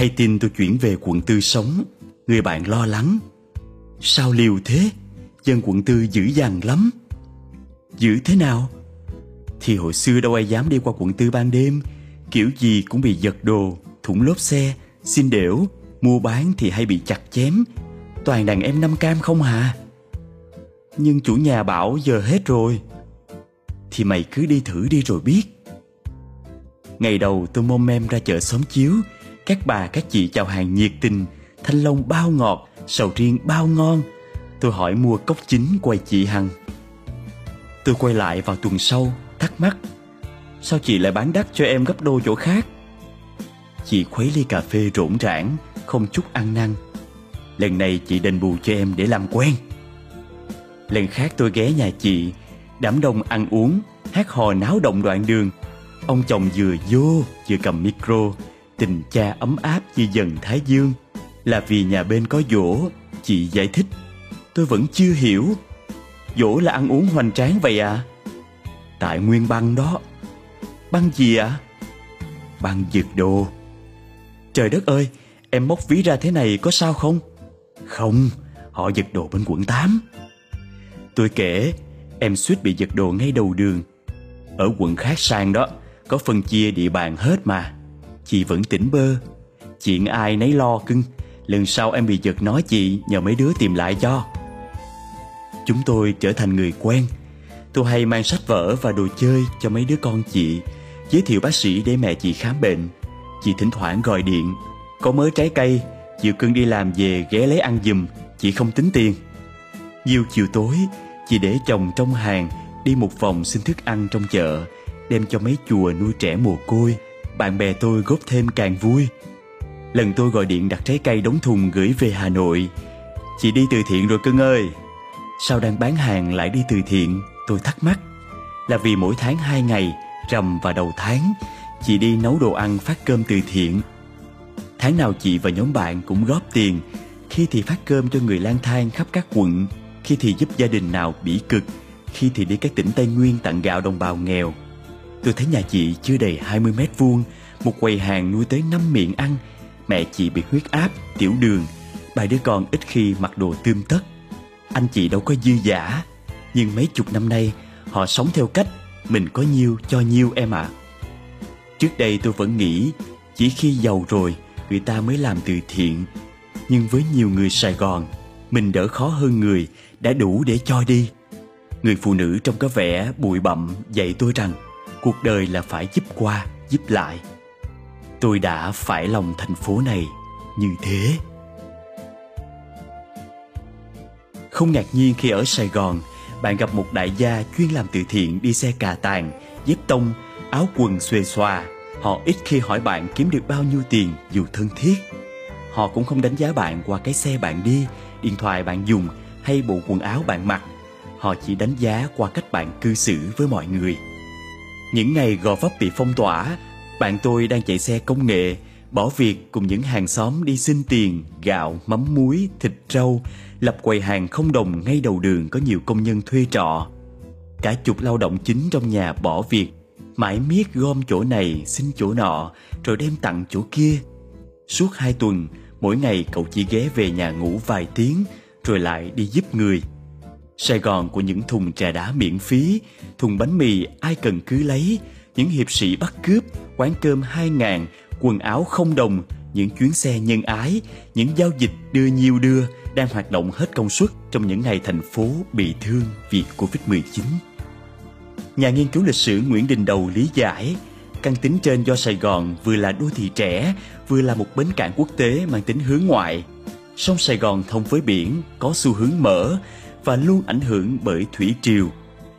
Hay tin tôi chuyển về quận tư sống? Người bạn lo lắng. Sao liều thế? Dân quận tư dữ dằn lắm. Dữ thế nào? Thì hồi xưa đâu ai dám đi qua quận tư ban đêm. Kiểu gì cũng bị giật đồ, Thủng lốp xe. Xin đểu, Mua bán thì hay bị chặt chém. Toàn đàn em năm cam không hà. Nhưng chủ nhà bảo giờ hết rồi. Thì mày cứ đi thử đi rồi biết. Ngày đầu tôi môm mem ra chợ xóm chiếu. Các bà, các chị chào hàng nhiệt tình, Thanh long bao ngọt, Sầu riêng bao ngon. Tôi hỏi mua cốc chính quay chị Hằng. Tôi quay lại vào tuần sau, Thắc mắc, Sao chị lại bán đắt cho em gấp đôi chỗ khác? Chị khuấy ly cà phê rỗn rãng, Không chút ăn năn. Lần này chị đền bù cho em để làm quen. Lần khác tôi ghé nhà chị, Đám đông ăn uống, Hát hò náo động đoạn đường. Ông chồng vừa vô, vừa cầm micro Tình cha ấm áp như dần thái dương. Là vì nhà bên có dỗ, Chị giải thích. Tôi vẫn chưa hiểu. Dỗ là ăn uống hoành tráng vậy à? Tại nguyên băng đó. Băng gì ạ? À? Băng giật đồ. Trời đất ơi, Em móc ví ra thế này có sao không? Không, Họ giật đồ bên quận 8 Tôi kể, Em suýt bị giật đồ ngay đầu đường. Ở quận khác sang đó, Có phân chia địa bàn hết mà. Chị vẫn tỉnh bơ. Chuyện ai nấy lo cưng. Lần sau em bị giật nói chị, Nhờ mấy đứa tìm lại cho. Chúng tôi trở thành người quen. Tôi hay mang sách vở và đồ chơi cho mấy đứa con chị, Giới thiệu bác sĩ để mẹ chị khám bệnh. Chị thỉnh thoảng gọi điện. Có mới trái cây Chịu cưng đi làm về ghé lấy ăn giùm, Chị không tính tiền. Nhiều chiều tối, Chị để chồng trong hàng, Đi một vòng xin thức ăn trong chợ, Đem cho mấy chùa nuôi trẻ mồ côi. Bạn bè tôi góp thêm càng vui. Lần tôi gọi điện đặt trái cây đóng thùng gửi về Hà Nội. Chị đi từ thiện rồi cưng ơi. Sao đang bán hàng lại đi từ thiện, Tôi thắc mắc. Là vì mỗi tháng hai ngày, Rằm và đầu tháng, Chị đi nấu đồ ăn phát cơm từ thiện. Tháng nào chị và nhóm bạn cũng góp tiền, Khi thì phát cơm cho người lang thang khắp các quận, Khi thì giúp gia đình nào bỉ cực, Khi thì đi các tỉnh Tây Nguyên tặng gạo đồng bào nghèo. Tôi thấy nhà chị chưa đầy 20 mét vuông Một quầy hàng nuôi tới 5 miệng ăn. Mẹ chị bị huyết áp, tiểu đường. Ba đứa con ít khi mặc đồ tươm tất. Anh chị đâu có dư giả. Nhưng mấy chục năm nay Họ sống theo cách Mình có nhiêu cho nhiêu em ạ. À. Trước đây tôi vẫn nghĩ Chỉ khi giàu rồi Người ta mới làm từ thiện. Nhưng với nhiều người Sài Gòn Mình đỡ khó hơn người Đã đủ để cho đi. Người phụ nữ trong có vẻ bụi bặm dạy tôi rằng Cuộc đời là phải giúp qua, giúp lại. Tôi đã phải lòng thành phố này như thế. Không ngạc nhiên khi ở Sài Gòn Bạn gặp một đại gia chuyên làm từ thiện đi xe cà tàng Dép tông, áo quần xuề xòa. Họ ít khi hỏi bạn kiếm được bao nhiêu tiền dù thân thiết. Họ cũng không đánh giá bạn qua cái xe bạn đi Điện thoại bạn dùng hay bộ quần áo bạn mặc. Họ chỉ đánh giá qua cách bạn cư xử với mọi người. Những ngày gò vấp bị phong tỏa Bạn tôi đang chạy xe công nghệ Bỏ việc cùng những hàng xóm đi xin tiền, gạo, mắm muối, thịt rau Lập quầy hàng không đồng ngay đầu đường có nhiều công nhân thuê trọ. Cả chục lao động chính trong nhà bỏ việc Mãi miết gom chỗ này xin chỗ nọ Rồi đem tặng chỗ kia. Suốt hai tuần Mỗi ngày cậu chỉ ghé về nhà ngủ vài tiếng Rồi lại đi giúp người. Sài Gòn của những thùng trà đá miễn phí Thùng bánh mì ai cần cứ lấy Những hiệp sĩ bắt cướp Quán cơm 2 ngàn, Quần áo không đồng Những chuyến xe nhân ái Những giao dịch đưa nhiều đưa Đang hoạt động hết công suất Trong những ngày thành phố bị thương vì Covid-19 Nhà nghiên cứu lịch sử Nguyễn Đình Đầu lý giải, căn tính trên do Sài Gòn vừa là đô thị trẻ, vừa là một bến cảng quốc tế mang tính hướng ngoại. Sông Sài Gòn thông với biển, có xu hướng mở và luôn ảnh hưởng bởi thủy triều.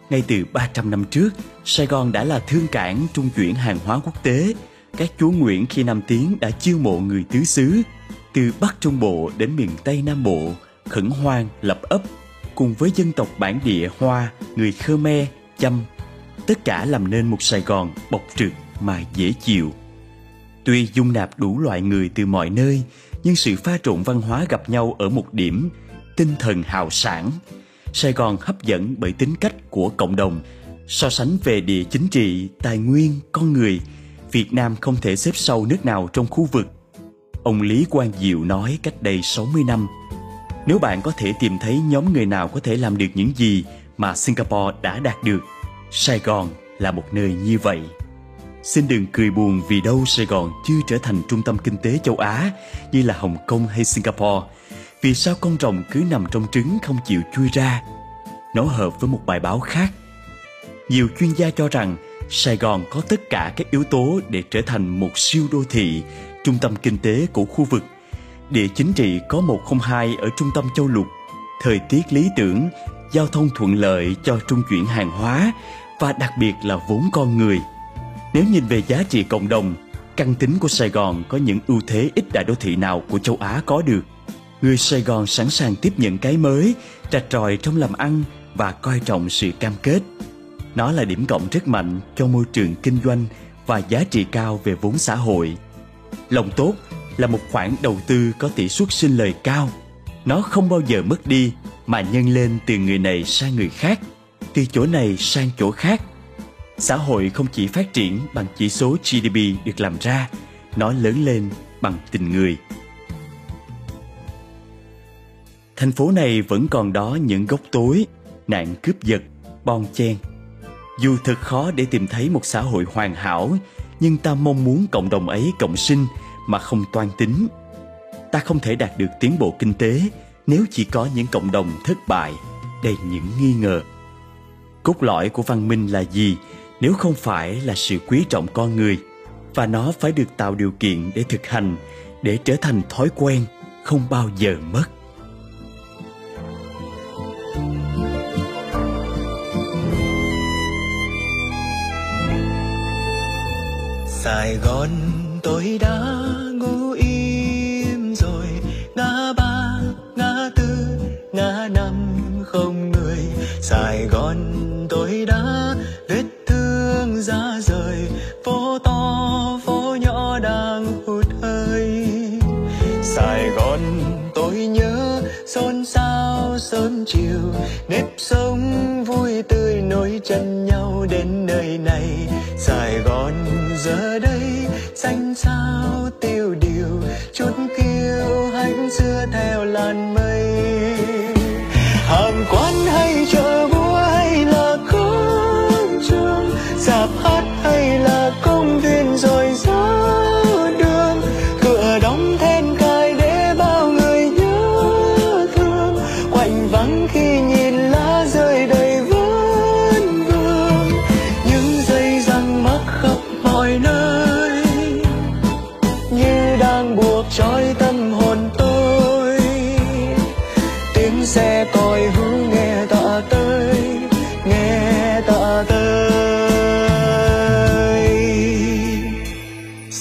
Ngay từ 300 năm trước, Sài Gòn đã là thương cảng trung chuyển hàng hóa quốc tế. Các chúa Nguyễn khi Nam Tiến đã chiêu mộ người tứ xứ, từ Bắc Trung Bộ đến miền Tây Nam Bộ, khẩn hoang lập ấp, cùng với dân tộc bản địa Hoa, người Khmer, Chăm, tất cả làm nên một Sài Gòn bộc trực mà dễ chịu. Tuy dung nạp đủ loại người từ mọi nơi, nhưng sự pha trộn văn hóa gặp nhau ở một điểm, tinh thần hào sản. Sài Gòn hấp dẫn bởi tính cách của cộng đồng, so sánh về địa chính trị, tài nguyên, con người, Việt Nam không thể xếp sau nước nào trong khu vực. ông Lý Quang Diệu nói cách đây 60 năm. Nếu bạn có thể tìm thấy nhóm người nào có thể làm được những gì mà Singapore đã đạt được, Sài Gòn là một nơi như vậy. Xin đừng cười buồn vì đâu Sài Gòn chưa trở thành trung tâm kinh tế châu Á như là Hồng Kông hay Singapore. Vì sao con rồng cứ nằm trong trứng không chịu chui ra? Nó hợp với một bài báo khác. Nhiều chuyên gia cho rằng Sài Gòn có tất cả các yếu tố để trở thành một siêu đô thị, trung tâm kinh tế của khu vực. Địa chính trị có 102 ở trung tâm châu lục, thời tiết lý tưởng, giao thông thuận lợi cho trung chuyển hàng hóa và đặc biệt là vốn con người. Nếu nhìn về giá trị cộng đồng, căn tính của Sài Gòn có những ưu thế ít đại đô thị nào của châu Á có được. Người Sài Gòn sẵn sàng tiếp nhận cái mới, trạch tròi trong làm ăn và coi trọng sự cam kết. Nó là điểm cộng rất mạnh cho môi trường kinh doanh và giá trị cao về vốn xã hội. Lòng tốt là một khoản đầu tư có tỷ suất sinh lời cao. Nó không bao giờ mất đi mà nhân lên từ người này sang người khác, từ chỗ này sang chỗ khác. Xã hội không chỉ phát triển bằng chỉ số GDP được làm ra, nó lớn lên bằng tình người. Thành phố này vẫn còn đó những góc tối, nạn cướp giật, bon chen. Dù thật khó để tìm thấy một xã hội hoàn hảo, nhưng ta mong muốn cộng đồng ấy cộng sinh mà không toan tính. Ta không thể đạt được tiến bộ kinh tế nếu chỉ có những cộng đồng thất bại, đầy những nghi ngờ. Cốt lõi của văn minh là gì nếu không phải là sự quý trọng con người và nó phải được tạo điều kiện để thực hành để trở thành thói quen không bao giờ mất Sài Gòn, tôi đã ngủ im rồi. Ngã ba, ngã tư, ngã năm không người. Sài Gòn, tôi đã vết thương ra rời. Phố to, phố nhỏ đang hụt hơi. Sài Gòn, tôi nhớ xôn xao sớm chiều. Nếp sống tươi nối chân nhau đến nơi này. Sài Gòn giờ đây xanh sao tiêu điều, chút kiêu hãnh xưa theo làn mây.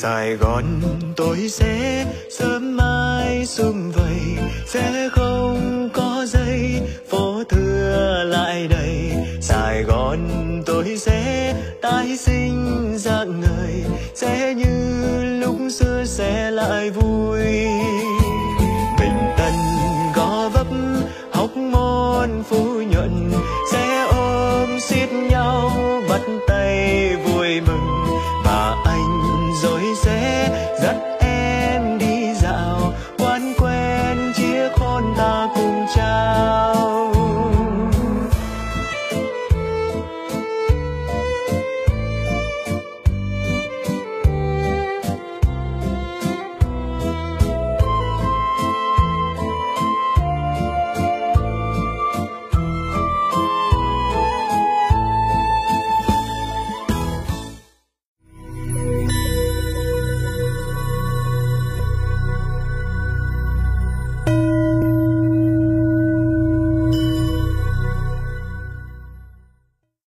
Sài gòn tôi sẽ sớm mai sum vầy sẽ không